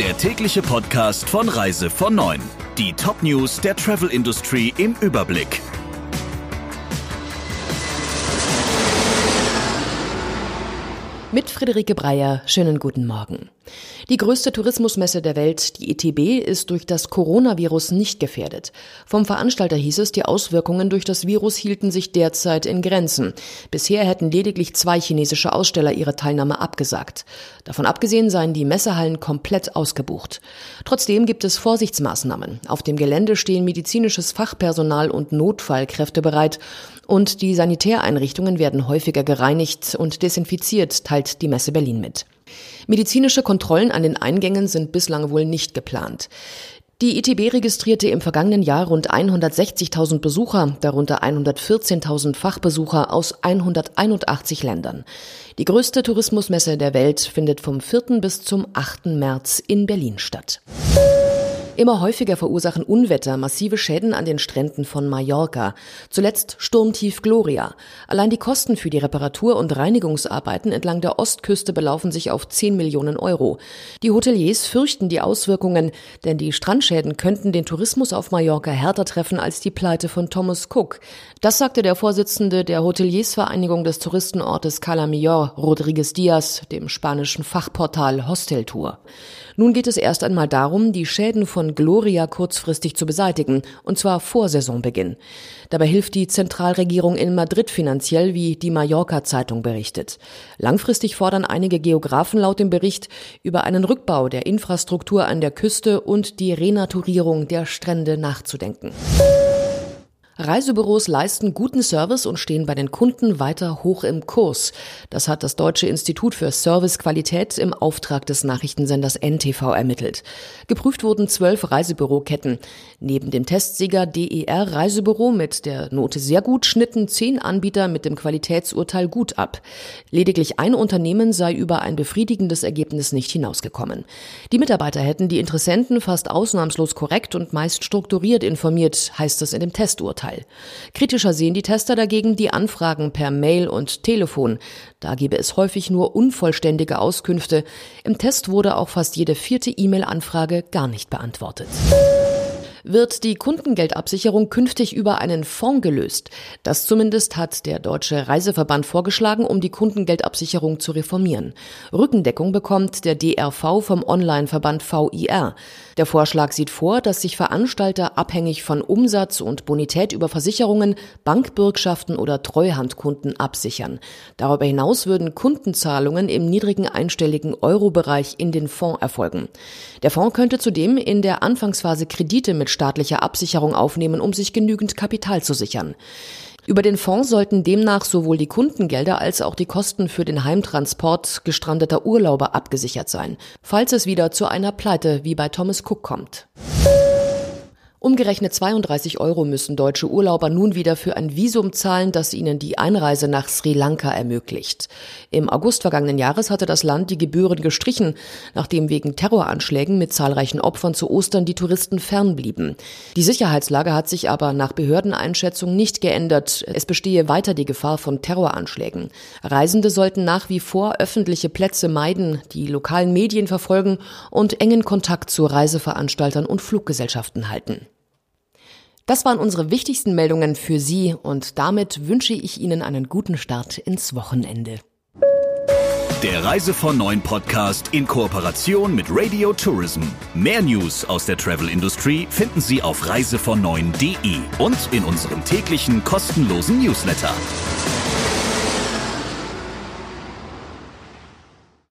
der tägliche Podcast von Reise von 9. Die Top-News der Travel Industry im Überblick. Mit Friederike Breyer, schönen guten Morgen. Die größte Tourismusmesse der Welt, die ETB, ist durch das Coronavirus nicht gefährdet. Vom Veranstalter hieß es, die Auswirkungen durch das Virus hielten sich derzeit in Grenzen. Bisher hätten lediglich zwei chinesische Aussteller ihre Teilnahme abgesagt. Davon abgesehen seien die Messehallen komplett ausgebucht. Trotzdem gibt es Vorsichtsmaßnahmen. Auf dem Gelände stehen medizinisches Fachpersonal und Notfallkräfte bereit und die Sanitäreinrichtungen werden häufiger gereinigt und desinfiziert, teilt die Messe Berlin mit. Medizinische Kontrollen an den Eingängen sind bislang wohl nicht geplant. Die ITB registrierte im vergangenen Jahr rund 160.000 Besucher, darunter 114.000 Fachbesucher aus 181 Ländern. Die größte Tourismusmesse der Welt findet vom 4. bis zum 8. März in Berlin statt. Immer häufiger verursachen Unwetter massive Schäden an den Stränden von Mallorca. Zuletzt Sturmtief Gloria. Allein die Kosten für die Reparatur- und Reinigungsarbeiten entlang der Ostküste belaufen sich auf 10 Millionen Euro. Die Hoteliers fürchten die Auswirkungen, denn die Strandschäden könnten den Tourismus auf Mallorca härter treffen als die Pleite von Thomas Cook. Das sagte der Vorsitzende der Hoteliersvereinigung des Touristenortes Cala Millor, Rodriguez Diaz, dem spanischen Fachportal Hosteltour. Nun geht es erst einmal darum, die Schäden von Gloria kurzfristig zu beseitigen, und zwar vor Saisonbeginn. Dabei hilft die Zentralregierung in Madrid finanziell, wie die Mallorca-Zeitung berichtet. Langfristig fordern einige Geografen laut dem Bericht über einen Rückbau der Infrastruktur an der Küste und die Renaturierung der Strände nachzudenken. Reisebüros leisten guten Service und stehen bei den Kunden weiter hoch im Kurs. Das hat das Deutsche Institut für Servicequalität im Auftrag des Nachrichtensenders NTV ermittelt. Geprüft wurden zwölf Reisebüroketten. Neben dem Testsieger DER Reisebüro mit der Note sehr gut schnitten zehn Anbieter mit dem Qualitätsurteil gut ab. Lediglich ein Unternehmen sei über ein befriedigendes Ergebnis nicht hinausgekommen. Die Mitarbeiter hätten die Interessenten fast ausnahmslos korrekt und meist strukturiert informiert, heißt es in dem Testurteil. Urteil. Kritischer sehen die Tester dagegen die Anfragen per Mail und Telefon. Da gebe es häufig nur unvollständige Auskünfte. Im Test wurde auch fast jede vierte E-Mail-Anfrage gar nicht beantwortet wird die Kundengeldabsicherung künftig über einen Fonds gelöst. Das zumindest hat der Deutsche Reiseverband vorgeschlagen, um die Kundengeldabsicherung zu reformieren. Rückendeckung bekommt der DRV vom Online-Verband VIR. Der Vorschlag sieht vor, dass sich Veranstalter abhängig von Umsatz und Bonität über Versicherungen, Bankbürgschaften oder Treuhandkunden absichern. Darüber hinaus würden Kundenzahlungen im niedrigen einstelligen Euro-Bereich in den Fonds erfolgen. Der Fonds könnte zudem in der Anfangsphase Kredite mit staatlicher Absicherung aufnehmen, um sich genügend Kapital zu sichern. Über den Fonds sollten demnach sowohl die Kundengelder als auch die Kosten für den Heimtransport gestrandeter Urlauber abgesichert sein, falls es wieder zu einer Pleite wie bei Thomas Cook kommt. Umgerechnet 32 Euro müssen deutsche Urlauber nun wieder für ein Visum zahlen, das ihnen die Einreise nach Sri Lanka ermöglicht. Im August vergangenen Jahres hatte das Land die Gebühren gestrichen, nachdem wegen Terroranschlägen mit zahlreichen Opfern zu Ostern die Touristen fernblieben. Die Sicherheitslage hat sich aber nach Behördeneinschätzung nicht geändert. Es bestehe weiter die Gefahr von Terroranschlägen. Reisende sollten nach wie vor öffentliche Plätze meiden, die lokalen Medien verfolgen und engen Kontakt zu Reiseveranstaltern und Fluggesellschaften halten. Das waren unsere wichtigsten Meldungen für Sie und damit wünsche ich Ihnen einen guten Start ins Wochenende. Der Reise von Neuen Podcast in Kooperation mit Radio Tourism. Mehr News aus der Travel Industry finden Sie auf reisevon und in unserem täglichen kostenlosen Newsletter.